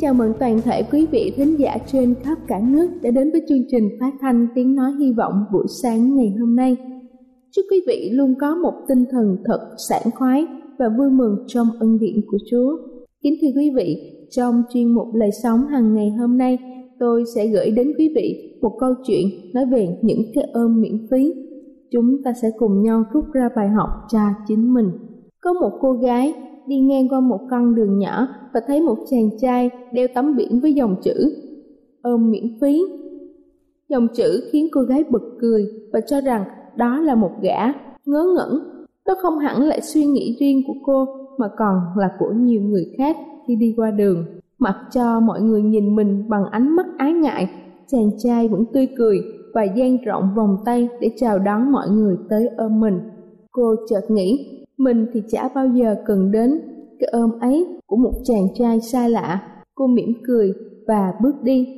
Chào mừng toàn thể quý vị thính giả trên khắp cả nước đã đến với chương trình phát thanh tiếng nói hy vọng buổi sáng ngày hôm nay. Chúc quý vị luôn có một tinh thần thật sảng khoái và vui mừng trong ân điển của Chúa. Kính thưa quý vị, trong chuyên mục lời sống hàng ngày hôm nay, tôi sẽ gửi đến quý vị một câu chuyện nói về những cái ôm miễn phí. Chúng ta sẽ cùng nhau rút ra bài học cho chính mình. Có một cô gái đi ngang qua một con đường nhỏ và thấy một chàng trai đeo tấm biển với dòng chữ ôm miễn phí. Dòng chữ khiến cô gái bật cười và cho rằng đó là một gã ngớ ngẩn. Đó không hẳn lại suy nghĩ riêng của cô mà còn là của nhiều người khác khi đi qua đường. Mặc cho mọi người nhìn mình bằng ánh mắt ái ngại, chàng trai vẫn tươi cười và dang rộng vòng tay để chào đón mọi người tới ôm mình. Cô chợt nghĩ mình thì chả bao giờ cần đến cái ôm ấy của một chàng trai xa lạ. Cô mỉm cười và bước đi.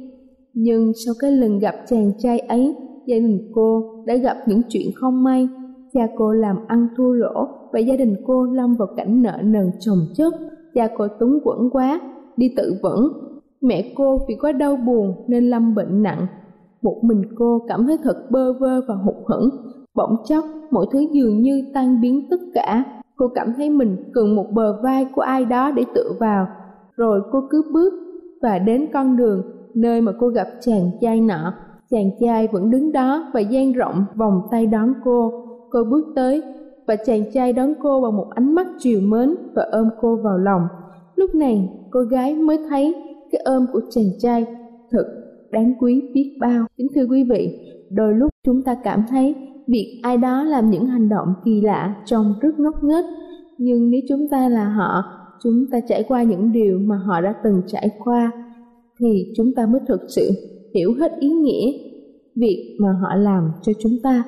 Nhưng sau cái lần gặp chàng trai ấy, gia đình cô đã gặp những chuyện không may. Cha cô làm ăn thua lỗ và gia đình cô lâm vào cảnh nợ nần chồng chất. Cha cô túng quẫn quá, đi tự vẫn. Mẹ cô vì quá đau buồn nên lâm bệnh nặng. Một mình cô cảm thấy thật bơ vơ và hụt hẫng. Bỗng chốc mọi thứ dường như tan biến tất cả. Cô cảm thấy mình cần một bờ vai của ai đó để tựa vào. Rồi cô cứ bước và đến con đường nơi mà cô gặp chàng trai nọ. Chàng trai vẫn đứng đó và dang rộng vòng tay đón cô. Cô bước tới và chàng trai đón cô bằng một ánh mắt chiều mến và ôm cô vào lòng. Lúc này cô gái mới thấy cái ôm của chàng trai thật đáng quý biết bao. Kính thưa quý vị, đôi lúc chúng ta cảm thấy việc ai đó làm những hành động kỳ lạ trông rất ngốc nghếch. Nhưng nếu chúng ta là họ, chúng ta trải qua những điều mà họ đã từng trải qua, thì chúng ta mới thực sự hiểu hết ý nghĩa việc mà họ làm cho chúng ta.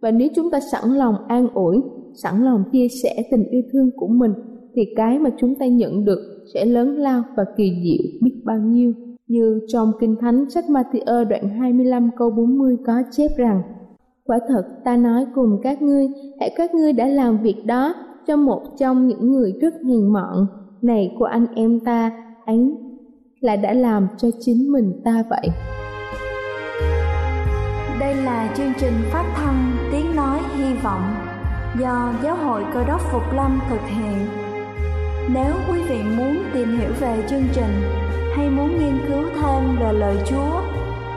Và nếu chúng ta sẵn lòng an ủi, sẵn lòng chia sẻ tình yêu thương của mình, thì cái mà chúng ta nhận được sẽ lớn lao và kỳ diệu biết bao nhiêu. Như trong Kinh Thánh sách Matthew đoạn 25 câu 40 có chép rằng Quả thật ta nói cùng các ngươi, hãy các ngươi đã làm việc đó cho một trong những người rất hèn mọn này của anh em ta ấy là đã làm cho chính mình ta vậy. Đây là chương trình phát thanh Tiếng Nói Hy Vọng do Giáo hội Cơ đốc Phục Lâm thực hiện. Nếu quý vị muốn tìm hiểu về chương trình hay muốn nghiên cứu thêm về lời Chúa,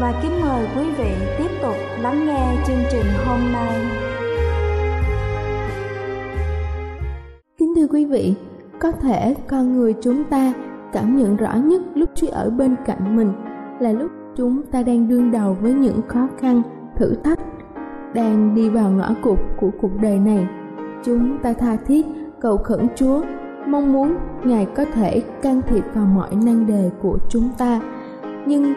và kính mời quý vị tiếp tục lắng nghe chương trình hôm nay. kính thưa quý vị có thể con người chúng ta cảm nhận rõ nhất lúc Chúa ở bên cạnh mình là lúc chúng ta đang đương đầu với những khó khăn, thử thách, đang đi vào ngõ cụt của cuộc đời này. Chúng ta tha thiết cầu khẩn Chúa, mong muốn Ngài có thể can thiệp vào mọi nan đề của chúng ta. Nhưng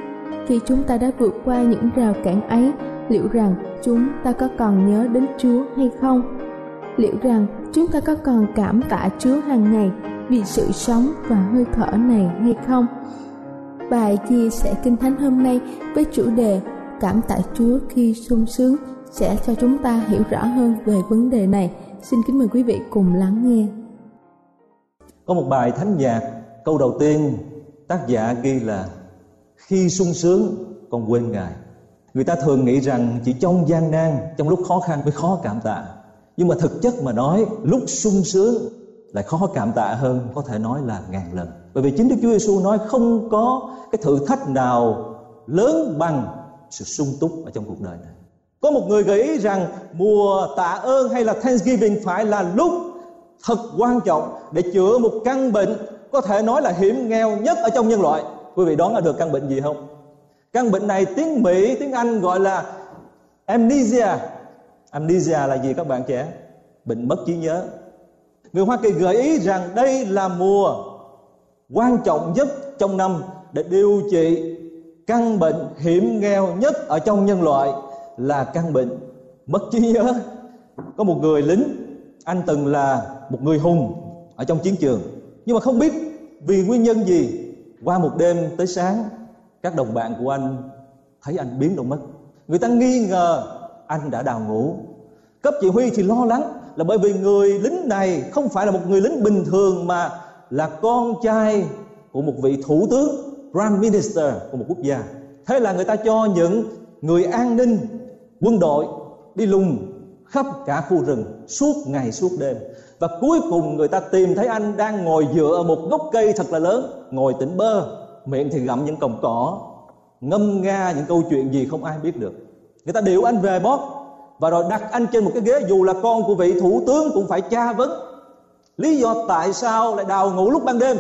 khi chúng ta đã vượt qua những rào cản ấy, liệu rằng chúng ta có còn nhớ đến Chúa hay không? Liệu rằng chúng ta có còn cảm tạ Chúa hàng ngày vì sự sống và hơi thở này hay không? Bài chia sẻ Kinh Thánh hôm nay với chủ đề Cảm tạ Chúa khi sung sướng sẽ cho chúng ta hiểu rõ hơn về vấn đề này. Xin kính mời quý vị cùng lắng nghe. Có một bài thánh nhạc, câu đầu tiên tác giả ghi là khi sung sướng con quên Ngài. Người ta thường nghĩ rằng chỉ trong gian nan, trong lúc khó khăn mới khó cảm tạ. Nhưng mà thực chất mà nói, lúc sung sướng lại khó cảm tạ hơn, có thể nói là ngàn lần. Bởi vì chính Đức Chúa Giêsu nói không có cái thử thách nào lớn bằng sự sung túc ở trong cuộc đời này. Có một người gợi ý rằng mùa tạ ơn hay là Thanksgiving phải là lúc thật quan trọng để chữa một căn bệnh có thể nói là hiểm nghèo nhất ở trong nhân loại. Quý vị đoán là được căn bệnh gì không? Căn bệnh này tiếng Mỹ, tiếng Anh gọi là amnesia. Amnesia là gì các bạn trẻ? Bệnh mất trí nhớ. Người Hoa Kỳ gợi ý rằng đây là mùa quan trọng nhất trong năm để điều trị căn bệnh hiểm nghèo nhất ở trong nhân loại là căn bệnh mất trí nhớ có một người lính anh từng là một người hùng ở trong chiến trường nhưng mà không biết vì nguyên nhân gì qua một đêm tới sáng, các đồng bạn của anh thấy anh biến đâu mất. Người ta nghi ngờ anh đã đào ngũ. Cấp chỉ huy thì lo lắng là bởi vì người lính này không phải là một người lính bình thường mà là con trai của một vị thủ tướng, prime minister của một quốc gia. Thế là người ta cho những người an ninh, quân đội đi lùng khắp cả khu rừng suốt ngày suốt đêm và cuối cùng người ta tìm thấy anh đang ngồi dựa ở một gốc cây thật là lớn. Ngồi tỉnh bơ, miệng thì gặm những cọng cỏ, ngâm nga những câu chuyện gì không ai biết được. Người ta điệu anh về bót, và rồi đặt anh trên một cái ghế, dù là con của vị thủ tướng cũng phải tra vấn. Lý do tại sao lại đào ngủ lúc ban đêm?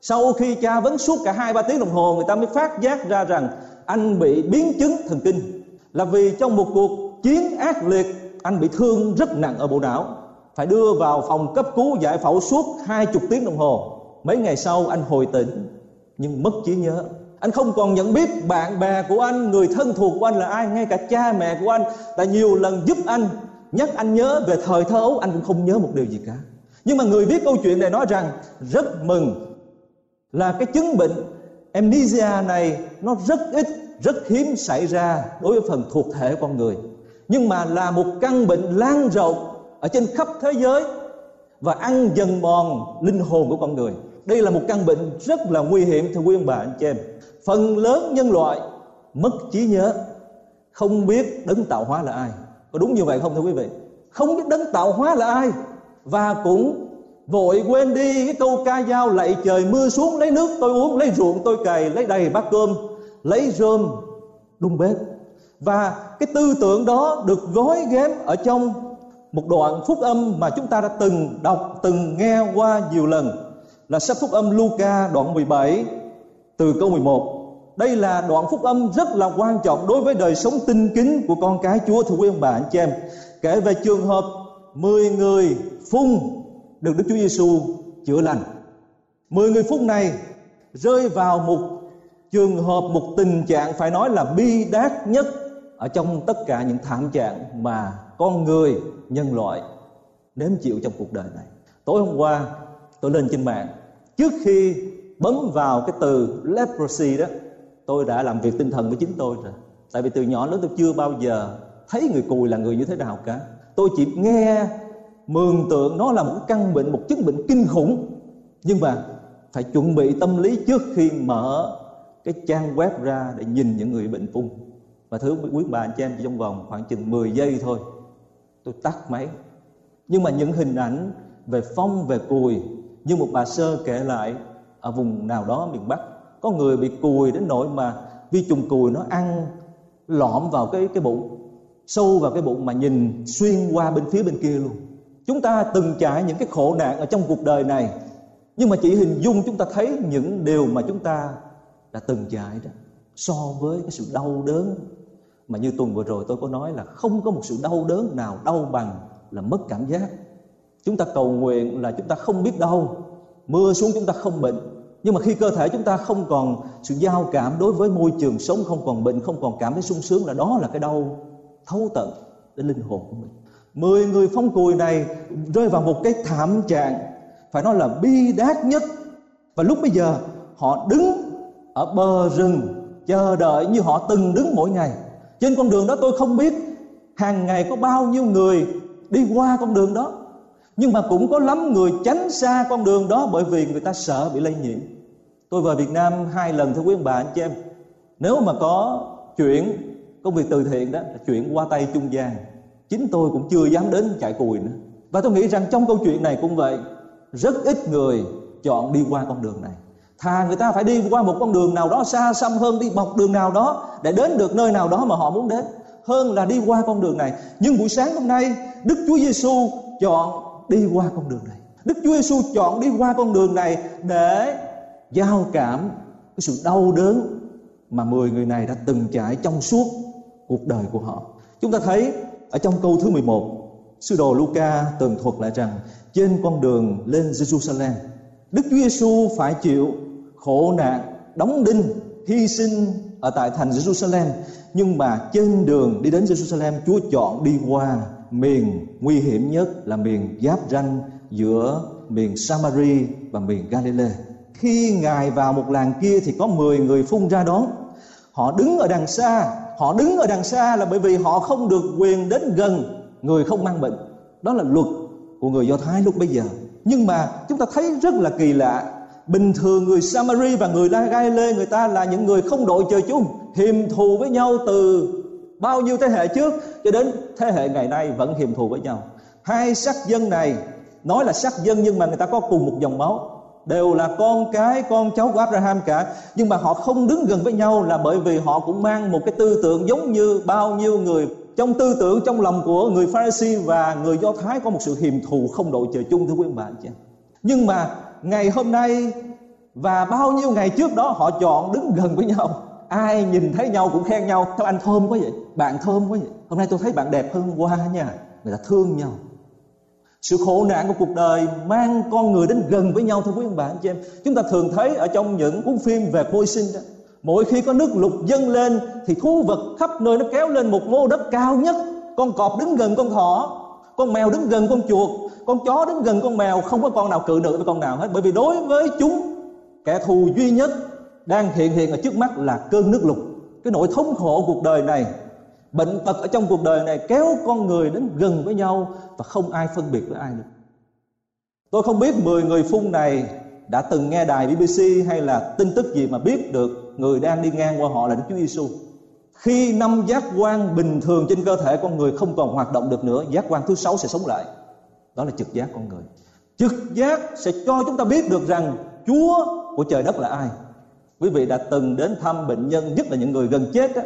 Sau khi tra vấn suốt cả hai ba tiếng đồng hồ, người ta mới phát giác ra rằng anh bị biến chứng thần kinh. Là vì trong một cuộc chiến ác liệt, anh bị thương rất nặng ở bộ não phải đưa vào phòng cấp cứu giải phẫu suốt hai chục tiếng đồng hồ. Mấy ngày sau anh hồi tỉnh, nhưng mất trí nhớ. Anh không còn nhận biết bạn bè của anh, người thân thuộc của anh là ai, ngay cả cha mẹ của anh đã nhiều lần giúp anh. Nhắc anh nhớ về thời thơ ấu, anh cũng không nhớ một điều gì cả. Nhưng mà người viết câu chuyện này nói rằng, rất mừng là cái chứng bệnh amnesia này nó rất ít, rất hiếm xảy ra đối với phần thuộc thể con người. Nhưng mà là một căn bệnh lan rộng ở trên khắp thế giới, và ăn dần mòn linh hồn của con người. Đây là một căn bệnh rất là nguy hiểm, thưa quý ông bà, anh chị em. Phần lớn nhân loại mất trí nhớ, không biết đấng tạo hóa là ai. Có đúng như vậy không, thưa quý vị? Không biết đấng tạo hóa là ai, và cũng vội quên đi cái câu ca dao lạy trời mưa xuống lấy nước tôi uống, lấy ruộng tôi cày, lấy đầy bát cơm, lấy rơm đun bếp. Và cái tư tưởng đó được gói ghém ở trong một đoạn phúc âm mà chúng ta đã từng đọc, từng nghe qua nhiều lần là sách phúc âm Luca đoạn 17 từ câu 11 đây là đoạn phúc âm rất là quan trọng đối với đời sống tinh kính của con cái Chúa, thưa quý ông bà, anh chị em kể về trường hợp 10 người phun được Đức Chúa Giêsu chữa lành. Mười người phun này rơi vào một trường hợp, một tình trạng, phải nói là bi đát nhất ở trong tất cả những thảm trạng mà con người, nhân loại nếm chịu trong cuộc đời này. Tối hôm qua, tôi lên trên mạng. Trước khi bấm vào cái từ leprosy đó, tôi đã làm việc tinh thần với chính tôi rồi. Tại vì từ nhỏ lớn tôi chưa bao giờ thấy người cùi là người như thế nào cả. Tôi chỉ nghe, mường tượng nó là một căn bệnh, một chứng bệnh kinh khủng. Nhưng mà phải chuẩn bị tâm lý trước khi mở cái trang web ra để nhìn những người bệnh phun. Và thứ quý bà, anh chị em trong vòng khoảng chừng 10 giây thôi tôi tắt máy. Nhưng mà những hình ảnh về phong, về cùi như một bà sơ kể lại ở vùng nào đó miền Bắc, có người bị cùi đến nỗi mà vi trùng cùi nó ăn lõm vào cái cái bụng, sâu vào cái bụng mà nhìn xuyên qua bên phía bên kia luôn. Chúng ta từng trải những cái khổ nạn ở trong cuộc đời này, nhưng mà chỉ hình dung chúng ta thấy những điều mà chúng ta đã từng trải đó, so với cái sự đau đớn mà như tuần vừa rồi tôi có nói là không có một sự đau đớn nào đau bằng là mất cảm giác. Chúng ta cầu nguyện là chúng ta không biết đau. Mưa xuống chúng ta không bệnh. Nhưng mà khi cơ thể chúng ta không còn sự giao cảm đối với môi trường sống, không còn bệnh, không còn cảm thấy sung sướng là đó là cái đau thấu tận đến linh hồn của mình. Mười người phong cùi này rơi vào một cái thảm trạng, phải nói là bi đát nhất. Và lúc bây giờ họ đứng ở bờ rừng, chờ đợi như họ từng đứng mỗi ngày trên con đường đó tôi không biết hàng ngày có bao nhiêu người đi qua con đường đó. Nhưng mà cũng có lắm người tránh xa con đường đó bởi vì người ta sợ bị lây nhiễm. Tôi về Việt Nam hai lần, thưa quý ông bà, anh chị em. Nếu mà có chuyện, công việc từ thiện đó, là chuyện qua tay trung gian. Chính tôi cũng chưa dám đến chạy cùi nữa. Và tôi nghĩ rằng trong câu chuyện này cũng vậy, rất ít người chọn đi qua con đường này thà người ta phải đi qua một con đường nào đó xa xăm hơn đi bọc đường nào đó để đến được nơi nào đó mà họ muốn đến hơn là đi qua con đường này nhưng buổi sáng hôm nay Đức Chúa Giêsu chọn đi qua con đường này Đức Chúa Giêsu chọn đi qua con đường này để giao cảm cái sự đau đớn mà 10 người này đã từng trải trong suốt cuộc đời của họ. Chúng ta thấy ở trong câu thứ 11, sư đồ Luca tường thuật lại rằng trên con đường lên Jerusalem, Đức Chúa Giêsu phải chịu khổ nạn, đóng đinh, hy sinh ở tại thành Jerusalem, nhưng mà trên đường đi đến Jerusalem, Chúa chọn đi qua miền nguy hiểm nhất là miền giáp ranh giữa miền Samari và miền Galilee. Khi Ngài vào một làng kia thì có 10 người phun ra đón. Họ đứng ở đằng xa, họ đứng ở đằng xa là bởi vì họ không được quyền đến gần người không mang bệnh. Đó là luật của người Do Thái lúc bây giờ. Nhưng mà chúng ta thấy rất là kỳ lạ. Bình thường người Samari và người La Galilee người ta là những người không đội trời chung, hiềm thù với nhau từ bao nhiêu thế hệ trước cho đến thế hệ ngày nay vẫn hiềm thù với nhau. Hai sắc dân này nói là sắc dân nhưng mà người ta có cùng một dòng máu đều là con cái con cháu của Abraham cả nhưng mà họ không đứng gần với nhau là bởi vì họ cũng mang một cái tư tưởng giống như bao nhiêu người trong tư tưởng, trong lòng của người Pharisee và người Do Thái có một sự hiềm thù không đội trời chung, thưa quý bạn chị nhưng mà ngày hôm nay và bao nhiêu ngày trước đó họ chọn đứng gần với nhau. Ai nhìn thấy nhau cũng khen nhau. Sao anh thơm quá vậy? Bạn thơm quá vậy? Hôm nay tôi thấy bạn đẹp hơn hôm qua nha. Người ta thương nhau. Sự khổ nạn của cuộc đời mang con người đến gần với nhau, thưa quý ông bà anh chị em. Chúng ta thường thấy ở trong những cuốn phim về môi sinh đó mỗi khi có nước lụt dâng lên, thì thú vật khắp nơi nó kéo lên một mô đất cao nhất. Con cọp đứng gần con thỏ, con mèo đứng gần con chuột, con chó đứng gần con mèo. Không có con nào cự được với con nào hết. Bởi vì đối với chúng, kẻ thù duy nhất đang hiện hiện ở trước mắt là cơn nước lụt. Cái nỗi thống khổ cuộc đời này, bệnh tật ở trong cuộc đời này kéo con người đến gần với nhau và không ai phân biệt với ai được. Tôi không biết 10 người phun này đã từng nghe đài BBC hay là tin tức gì mà biết được người đang đi ngang qua họ là Đức Chúa Giêsu. Khi năm giác quan bình thường trên cơ thể con người không còn hoạt động được nữa, giác quan thứ sáu sẽ sống lại. Đó là trực giác con người. Trực giác sẽ cho chúng ta biết được rằng Chúa của trời đất là ai. Quý vị đã từng đến thăm bệnh nhân, nhất là những người gần chết đó.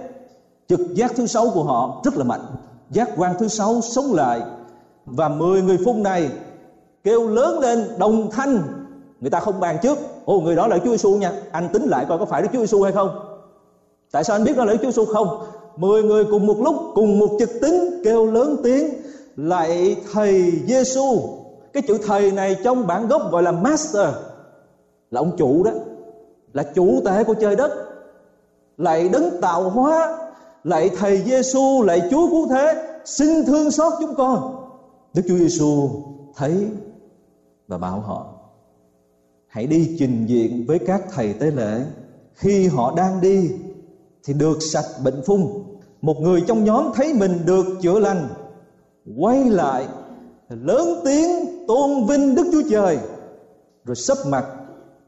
trực giác thứ sáu của họ rất là mạnh giác quan thứ sáu sống lại và 10 người phun này kêu lớn lên đồng thanh người ta không bàn trước. Ồ, người đó là Chúa Giêsu nha. Anh tính lại coi có phải Đức Chúa Giêsu hay không? Tại sao anh biết đó là Đức Chúa Giêsu không. Mười người cùng một lúc, cùng một trực tính kêu lớn tiếng lại thầy Giêsu cái chữ thầy này trong bản gốc gọi là master, là ông chủ đó, là chủ tể của trời đất. Lại đấng tạo hóa, lạy thầy Giêsu lạy Chúa cứu thế, xin thương xót chúng con. Đức Chúa Giêsu thấy và bảo họ hãy đi trình diện với các thầy tế lễ khi họ đang đi thì được sạch bệnh phung một người trong nhóm thấy mình được chữa lành quay lại lớn tiếng tôn vinh Đức Chúa Trời rồi sấp mặt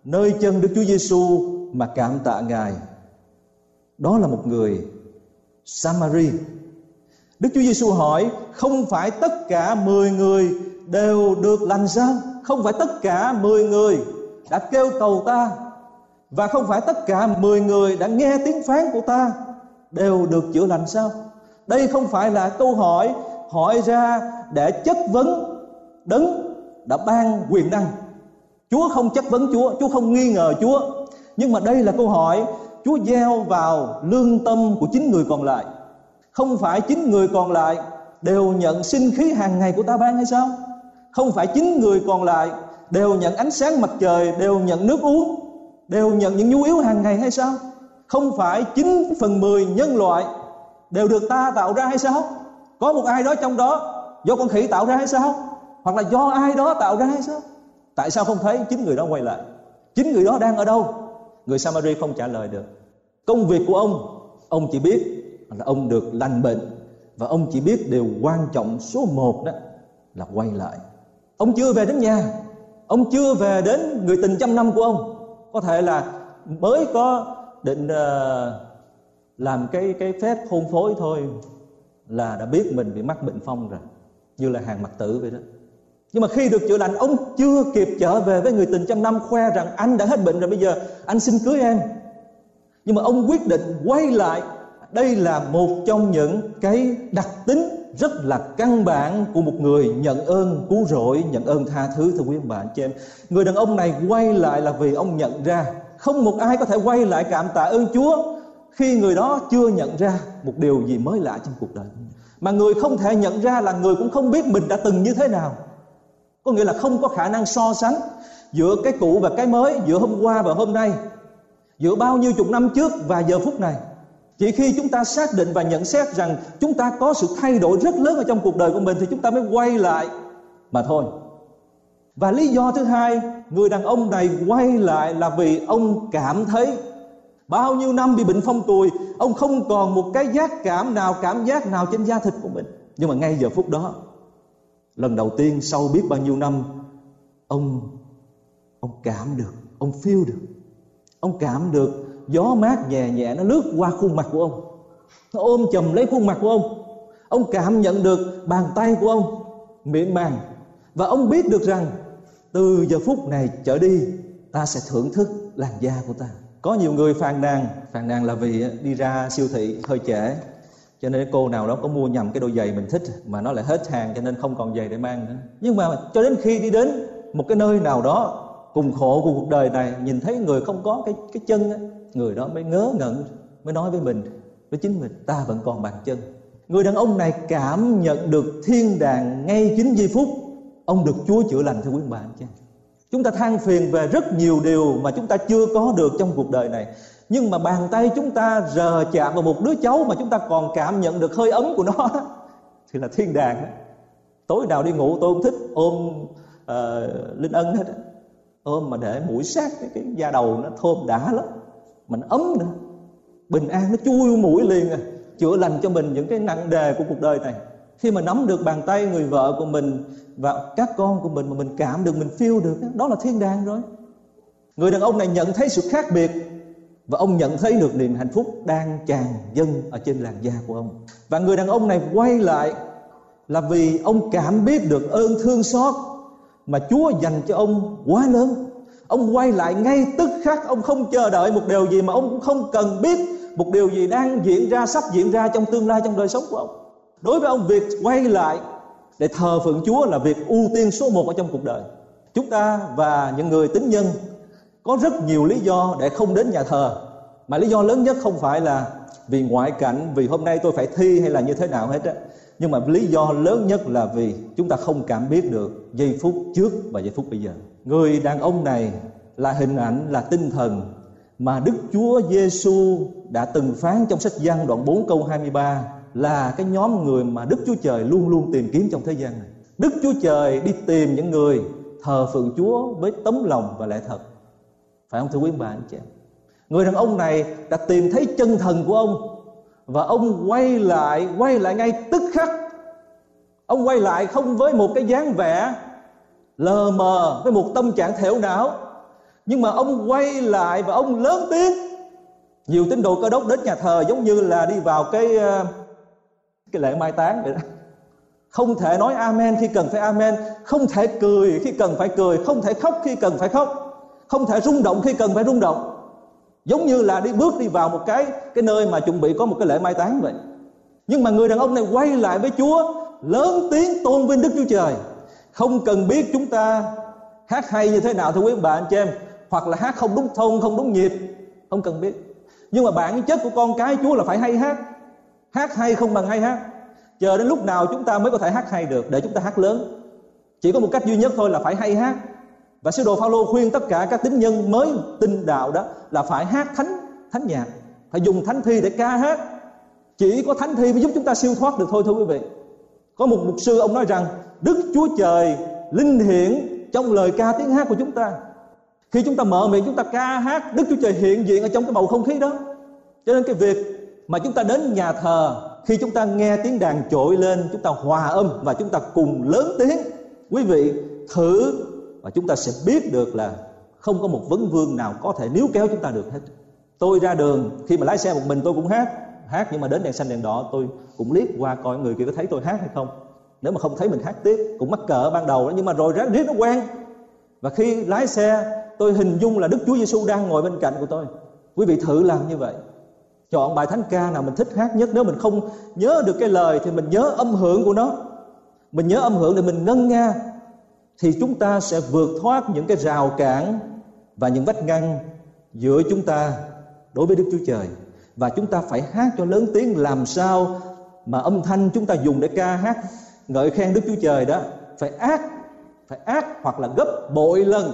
nơi chân Đức Chúa Giêsu mà cảm tạ Ngài. Đó là một người Samari. Đức Chúa Giêsu hỏi, không phải tất cả 10 người đều được lành sao? Không phải tất cả 10 người đã kêu cầu ta. Và không phải tất cả 10 người đã nghe tiếng phán của ta đều được chữa lành sao? Đây không phải là câu hỏi hỏi ra để chất vấn đấng đã ban quyền năng. Chúa không chất vấn Chúa Chúa không nghi ngờ Chúa. Nhưng mà đây là câu hỏi Chúa gieo vào lương tâm của chính người còn lại. Không phải chính người còn lại Đều nhận sinh khí hàng ngày của ta ban hay sao? Không phải chính người còn lại Đều nhận ánh sáng mặt trời, Đều nhận nước uống, Đều nhận những nhu yếu hàng ngày hay sao? Không phải 9 phần 10 nhân loại Đều được ta tạo ra hay sao? Có một ai đó trong đó, Do con khỉ tạo ra hay sao? Hoặc là do ai đó tạo ra hay sao? Tại sao không thấy chính người đó quay lại? Chính người đó đang ở đâu? Người Samari không trả lời được. Công việc của ông Ông chỉ biết là ông được lành bệnh Và ông chỉ biết điều quan trọng số một đó Là quay lại. Ông chưa về đến nhà. Ông chưa về đến người tình trăm năm của ông. Có thể là mới có định uh, làm cái cái phép hôn phối thôi là đã biết mình bị mắc bệnh phong rồi như là hàng mặt tử vậy đó. Nhưng mà khi được chữa lành ông chưa kịp trở về với người tình trăm năm khoe rằng anh đã hết bệnh rồi bây giờ anh xin cưới em. Nhưng mà ông quyết định quay lại. Đây là một trong những cái đặc tính rất là căn bản của một người nhận ơn, cứu rỗi, nhận ơn tha thứ, thưa quý ông bà, anh chị em. Người đàn ông này quay lại là vì ông nhận ra. Không một ai có thể quay lại cảm tạ ơn chúa khi người đó chưa nhận ra một điều gì mới lạ trong cuộc đời. Mà người không thể nhận ra là người cũng không biết mình đã từng như thế nào. Có nghĩa là không có khả năng so sánh giữa cái cũ và cái mới, giữa hôm qua và hôm nay, giữa bao nhiêu chục năm trước và giờ phút này chỉ khi chúng ta xác định và nhận xét rằng chúng ta có sự thay đổi rất lớn ở trong cuộc đời của mình thì chúng ta mới quay lại mà thôi. Và lý do thứ hai, người đàn ông này quay lại là vì ông cảm thấy bao nhiêu năm bị bệnh phong tùy ông không còn một cái giác cảm nào, cảm giác nào trên da thịt của mình. Nhưng mà ngay giờ phút đó, lần đầu tiên sau biết bao nhiêu năm, ông ông cảm được, ông feel được, ông cảm được gió mát nhẹ nhẹ nó lướt qua khuôn mặt của ông. Nó ôm chầm lấy khuôn mặt của ông. Ông cảm nhận được bàn tay của ông miệng màng. Và ông biết được rằng từ giờ phút này trở đi, ta sẽ thưởng thức làn da của ta. Có nhiều người phàn nàn. Phàn nàn là vì đi ra siêu thị hơi trễ. Cho nên cô nào đó có mua nhầm cái đôi giày mình thích mà nó lại hết hàng cho nên không còn giày để mang nữa. Nhưng mà cho đến khi đi đến một cái nơi nào đó cùng khổ của cuộc đời này, nhìn thấy người không có cái cái chân ấy người đó mới ngớ ngẩn mới nói với mình với chính mình ta vẫn còn bàn chân. Người đàn ông này cảm nhận được thiên đàng ngay chính giây phút ông được Chúa chữa lành thưa quý bạn chứ. Chúng ta than phiền về rất nhiều điều mà chúng ta chưa có được trong cuộc đời này. Nhưng mà bàn tay chúng ta rờ chạm vào một đứa cháu mà chúng ta còn cảm nhận được hơi ấm của nó thì là thiên đàng. Tối nào đi ngủ tôi cũng thích ôm uh, linh ân hết ôm mà để mũi sát cái, cái da đầu nó thơm đã lắm mình ấm nữa. Bình an nó chui mũi liền à. Chữa lành cho mình những cái nặng đề của cuộc đời này. Khi mà nắm được bàn tay người vợ của mình và các con của mình mà mình cảm được, mình feel được, đó là thiên đàng rồi. Người đàn ông này nhận thấy sự khác biệt và ông nhận thấy được niềm hạnh phúc đang tràn dâng ở trên làn da của ông. Và người đàn ông này quay lại là vì ông cảm biết được ơn thương xót mà Chúa dành cho ông quá lớn ông quay lại ngay tức khắc, ông không chờ đợi một điều gì mà ông cũng không cần biết một điều gì đang diễn ra, sắp diễn ra trong tương lai, trong đời sống của ông. Đối với ông, việc quay lại để thờ phượng Chúa là việc ưu tiên số một ở trong cuộc đời. Chúng ta và những người tín nhân có rất nhiều lý do để không đến nhà thờ, mà lý do lớn nhất không phải là vì ngoại cảnh, vì hôm nay tôi phải thi hay là như thế nào hết á nhưng mà lý do lớn nhất là vì chúng ta không cảm biết được giây phút trước và giây phút bây giờ người đàn ông này là hình ảnh, là tinh thần mà Đức Chúa Giêsu đã từng phán trong sách Giăng đoạn 4 câu 23 là cái nhóm người mà Đức Chúa Trời luôn luôn tìm kiếm trong thế gian này. Đức Chúa Trời đi tìm những người thờ phượng Chúa với tấm lòng và lẽ thật. Phải không thưa quý bà anh chị em? Người đàn ông này đã tìm thấy chân thần của ông và ông quay lại, quay lại ngay tức khắc. Ông quay lại không với một cái dáng vẻ lờ mờ với một tâm trạng thẻo não. Nhưng mà ông quay lại và ông lớn tiếng. Nhiều tín đồ cơ đốc đến nhà thờ giống như là đi vào cái ờ, cái lễ mai táng vậy đó. Không thể nói amen khi cần phải amen không thể cười khi cần phải cười không thể khóc khi cần phải khóc không thể rung động khi cần phải rung động giống như là đi bước đi vào một cái cái nơi mà chuẩn bị có một cái lễ mai táng vậy. Nhưng mà người đàn ông này quay lại với Chúa, lớn tiếng tôn vinh Đức Chúa Trời. Không cần biết chúng ta hát hay như thế nào, thưa quý bạn chị em. Hoặc là hát không đúng thông không đúng nhịp. Không cần biết. Nhưng mà bản chất của con cái Chúa là phải hay hát. Hát hay không bằng hay hát. Chờ đến lúc nào chúng ta mới có thể hát hay được, để chúng ta hát lớn. Chỉ có một cách duy nhất thôi là phải hay hát. Và sứ đồ Phaolô khuyên tất cả các tín nhân mới tin đạo đó là phải hát thánh thánh nhạc, phải dùng thánh thi để ca hát. Chỉ có thánh thi mới giúp chúng ta siêu thoát được thôi, thưa quý vị. Có một mục sư ông nói rằng, đức chúa trời linh hiển trong lời ca tiếng hát của chúng ta. Khi chúng ta mở miệng chúng ta ca hát, đức chúa trời hiện diện ở trong cái bầu không khí đó. Cho nên cái việc mà chúng ta đến nhà thờ, khi chúng ta nghe tiếng đàn trội lên, chúng ta hòa âm và chúng ta cùng lớn tiếng, quý vị thử và chúng ta sẽ biết được là không có một vấn vương nào có thể níu kéo chúng ta được hết. Tôi ra đường, khi mà lái xe một mình tôi cũng hát hát nhưng mà đến đèn xanh đèn đỏ, tôi cũng liếc qua coi người kia có thấy tôi hát hay không. Nếu mà không thấy mình hát tiếp, cũng mắc cỡ ban đầu đó, nhưng mà rồi ráng riết nó quen. Và khi lái xe, tôi hình dung là Đức Chúa Giêsu đang ngồi bên cạnh của tôi. Quý vị thử làm như vậy. Chọn bài thánh ca nào mình thích hát nhất. Nếu mình không nhớ được cái lời thì mình nhớ âm hưởng của nó. Mình nhớ âm hưởng để mình ngân nga, thì chúng ta sẽ vượt thoát những cái rào cản và những vách ngăn giữa chúng ta đối với Đức Chúa Trời. Và chúng ta phải hát cho lớn tiếng làm sao mà âm thanh chúng ta dùng để ca hát. Ngợi khen Đức Chúa Trời đó, phải ác phải ác hoặc là gấp bội lần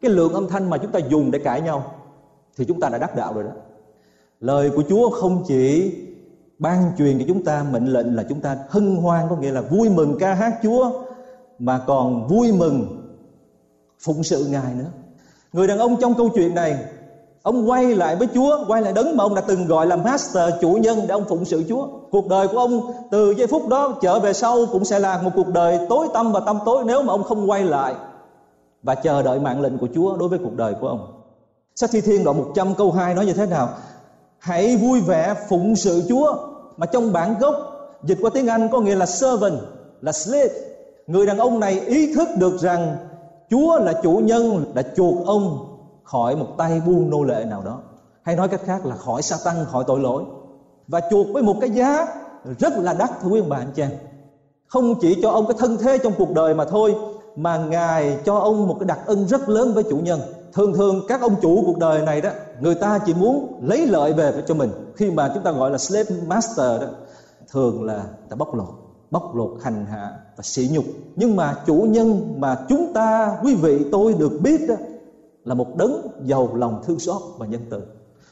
cái lượng âm thanh mà chúng ta dùng để cãi nhau thì chúng ta đã đắc đạo rồi đó. Lời của Chúa không chỉ ban truyền cho chúng ta mệnh lệnh là chúng ta hân hoan, có nghĩa là vui mừng ca hát Chúa, mà còn vui mừng phụng sự Ngài nữa. Người đàn ông trong câu chuyện này Ông quay lại với Chúa, quay lại đấng mà ông đã từng gọi là master, chủ nhân để ông phụng sự Chúa. Cuộc đời của ông từ giây phút đó trở về sau cũng sẽ là một cuộc đời tối tăm và tâm tối nếu mà ông không quay lại và chờ đợi mạng lệnh của Chúa đối với cuộc đời của ông. Sách Thi Thiên đoạn 100 câu 2 nói như thế nào? Hãy vui vẻ phụng sự Chúa mà trong bản gốc dịch qua tiếng Anh có nghĩa là servant, là slave. Người đàn ông này ý thức được rằng Chúa là chủ nhân, đã chuộc ông khỏi một tay buôn nô lệ nào đó. Hay nói cách khác là khỏi sa tăng khỏi tội lỗi. Và chuộc với một cái giá rất là đắt thưa quý ông bà anh chị em. Không chỉ cho ông cái thân thế trong cuộc đời mà thôi mà ngài cho ông một cái đặc ân rất lớn với chủ nhân. Thường thường các ông chủ cuộc đời này đó người ta chỉ muốn lấy lợi về cho mình. Khi mà chúng ta gọi là slave master đó thường là ta bóc lột bóc lột hành hạ và sỉ nhục. Nhưng mà chủ nhân mà chúng ta, quý vị, tôi được biết đó là một đấng giàu lòng thương xót và nhân từ.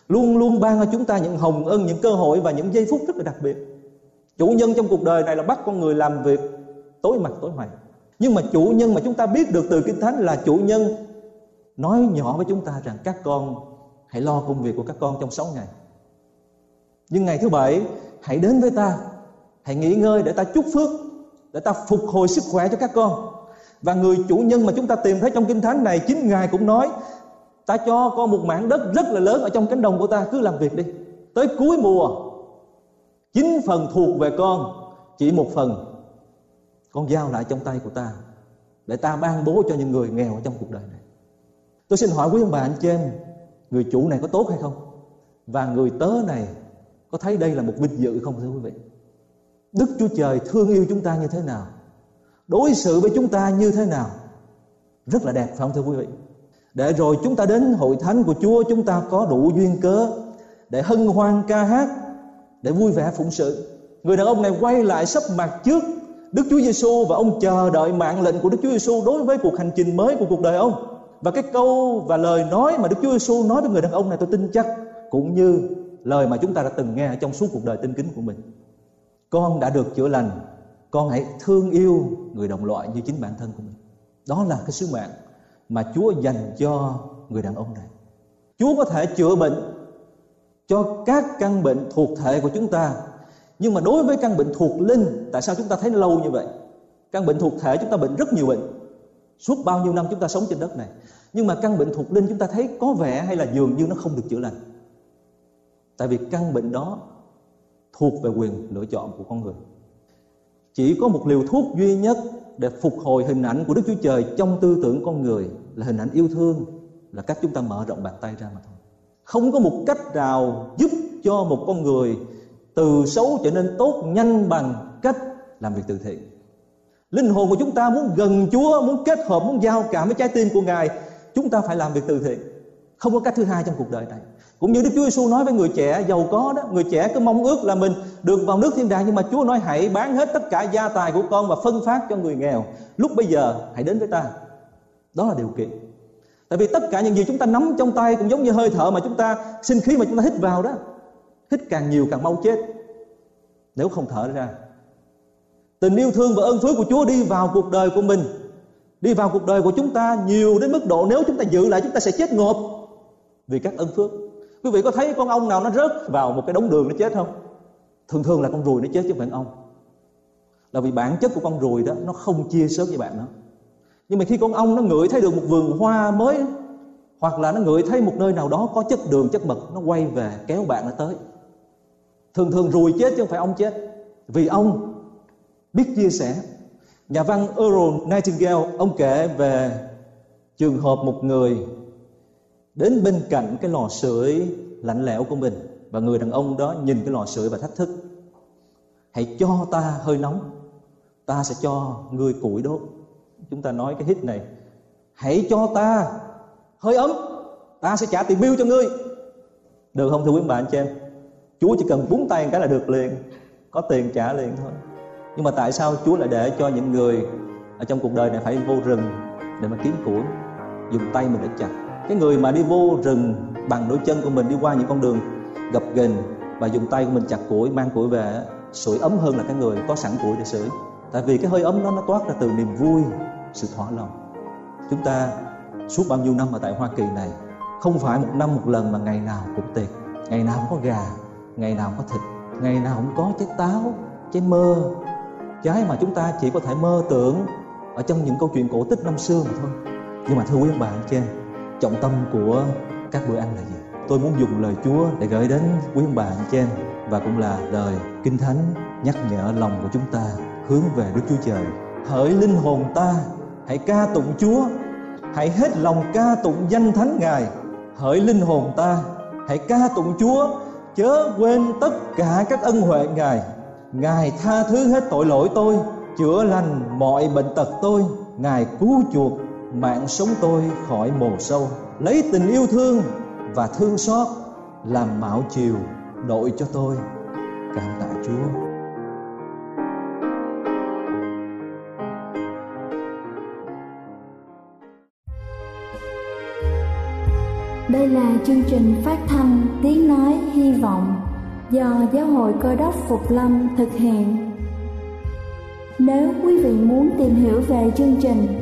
Luôn luôn ban cho chúng ta những hồng ân, những cơ hội và những giây phút rất là đặc biệt. Chủ nhân trong cuộc đời này là bắt con người làm việc tối mặt tối mày. Nhưng mà chủ nhân mà chúng ta biết được từ kinh thánh là chủ nhân nói nhỏ với chúng ta rằng, các con, hãy lo công việc của các con trong sáu ngày. Nhưng ngày thứ bảy, hãy đến với ta hãy nghỉ ngơi để ta chúc phước, để ta phục hồi sức khỏe cho các con. Và người chủ nhân mà chúng ta tìm thấy trong kinh thánh này, chính ngài cũng nói, ta cho con một mảng đất rất là lớn ở trong cánh đồng của ta, cứ làm việc đi. Tới cuối mùa, chín phần thuộc về con, chỉ một phần. Con giao lại trong tay của ta, để ta ban bố cho những người nghèo trong cuộc đời này. Tôi xin hỏi quý ông bà, anh chị em, người chủ này có tốt hay không? Và người tớ này có thấy đây là một vinh dự không, thưa quý vị? Đức chúa trời thương yêu chúng ta như thế nào? Đối xử với chúng ta như thế nào? Rất là đẹp, phải không thưa quý vị? Để rồi chúng ta đến hội thánh của Chúa, chúng ta có đủ duyên cớ để hân hoan ca hát, để vui vẻ phụng sự. Người đàn ông này quay lại sắp mặt trước Đức Chúa Giêsu và ông chờ đợi mạng lệnh của Đức Chúa Giêsu đối với cuộc hành trình mới của cuộc đời ông. Và cái câu và lời nói mà Đức Chúa Giêsu nói với người đàn ông này tôi tin chắc, cũng như lời mà chúng ta đã từng nghe trong suốt cuộc đời tin kính của mình con đã được chữa lành. Con hãy thương yêu người đồng loại như chính bản thân của mình. Đó là cái sứ mạng mà Chúa dành cho người đàn ông này. Chúa có thể chữa bệnh cho các căn bệnh thuộc thể của chúng ta. Nhưng mà đối với căn bệnh thuộc linh, tại sao chúng ta thấy nó lâu như vậy? Căn bệnh thuộc thể chúng ta bệnh rất nhiều bệnh. Suốt bao nhiêu năm chúng ta sống trên đất này. Nhưng mà căn bệnh thuộc linh chúng ta thấy có vẻ hay là dường như nó không được chữa lành. Tại vì căn bệnh đó thuộc về quyền lựa chọn của con người chỉ có một liều thuốc duy nhất để phục hồi hình ảnh của Đức Chúa Trời trong tư tưởng con người là hình ảnh yêu thương là cách chúng ta mở rộng bàn tay ra mà thôi. Không có một cách nào giúp cho một con người từ xấu trở nên tốt nhanh bằng cách làm việc từ thiện. linh hồn của chúng ta muốn gần Chúa, muốn kết hợp, muốn giao cảm với trái tim của Ngài, chúng ta phải làm việc từ thiện không có cách thứ hai trong cuộc đời này cũng như Đức Chúa Giêsu nói với người trẻ, giàu có đó, người trẻ cứ mong ước là mình được vào nước thiên đàng, nhưng mà Chúa nói hãy bán hết tất cả gia tài của con và phân phát cho người nghèo. Lúc bây giờ, hãy đến với ta. Đó là điều kiện. Tại vì tất cả những gì chúng ta nắm trong tay cũng giống như hơi thở mà chúng ta, sinh khí mà chúng ta hít vào đó. Hít càng nhiều càng mau chết. Nếu không thở ra. Tình yêu thương và ơn phước của Chúa đi vào cuộc đời của mình. Đi vào cuộc đời của chúng ta nhiều đến mức độ nếu chúng ta giữ lại, chúng ta sẽ chết ngộp vì các ơn phước quý vị có thấy con ong nào nó rớt vào một cái đống đường nó chết không? Thường thường là con ruồi nó chết chứ không phải ong. Là vì bản chất của con ruồi đó, nó không chia sớt với bạn nó. Nhưng mà khi con ong nó ngửi thấy được một vườn hoa mới hoặc là nó ngửi thấy một nơi nào đó có chất đường, chất mật, nó quay về kéo bạn nó tới. Thường thường ruồi chết chứ không phải ong chết. Vì ong biết chia sẻ. Nhà văn Earl Nightingale, ông kể về trường hợp một người đến bên cạnh cái lò sưởi lạnh lẽo của mình, và người đàn ông đó nhìn cái lò sưởi và thách thức. Hãy cho ta hơi nóng, ta sẽ cho ngươi củi đốt. Chúng ta nói cái hít này, hãy cho ta hơi ấm, ta sẽ trả tiền bill cho ngươi. Được không, thưa quý bạn chị em? Chúa chỉ cần búng tay cái là được liền, có tiền trả liền thôi. Nhưng mà tại sao chúa lại để cho những người ở trong cuộc đời này phải vô rừng để mà kiếm củi? Dùng tay mình để chặt cái người mà đi vô rừng bằng đôi chân của mình đi qua những con đường gập ghềnh và dùng tay của mình chặt củi, mang củi về, sưởi ấm hơn là cái người có sẵn củi để sưởi. Tại vì cái hơi ấm đó nó toát ra từ niềm vui, sự thỏa lòng. Chúng ta suốt bao nhiêu năm ở tại Hoa Kỳ này, không phải một năm một lần mà ngày nào cũng tiệc. Ngày nào cũng có gà, ngày nào cũng có thịt, ngày nào cũng có trái táo, trái mơ. Trái mà chúng ta chỉ có thể mơ tưởng ở trong những câu chuyện cổ tích năm xưa mà thôi. Nhưng mà thưa quý bạn chị em trọng tâm của các bữa ăn là gì? Tôi muốn dùng lời Chúa để gửi đến quý ông bà anh chị em và cũng là lời kinh thánh nhắc nhở lòng của chúng ta hướng về Đức Chúa Trời. Hỡi linh hồn ta, hãy ca tụng Chúa, hãy hết lòng ca tụng danh thánh Ngài. Hỡi linh hồn ta, hãy ca tụng Chúa, chớ quên tất cả các ân huệ Ngài. Ngài tha thứ hết tội lỗi tôi, chữa lành mọi bệnh tật tôi. Ngài cứu chuộc mạng sống tôi khỏi mồ sâu, lấy tình yêu thương và thương xót làm mạo chiều đội cho tôi cảm tạ Chúa Đây là chương trình phát thanh Tiếng Nói Hy Vọng do Giáo hội Cơ đốc Phục Lâm thực hiện. Nếu quý vị muốn tìm hiểu về chương trình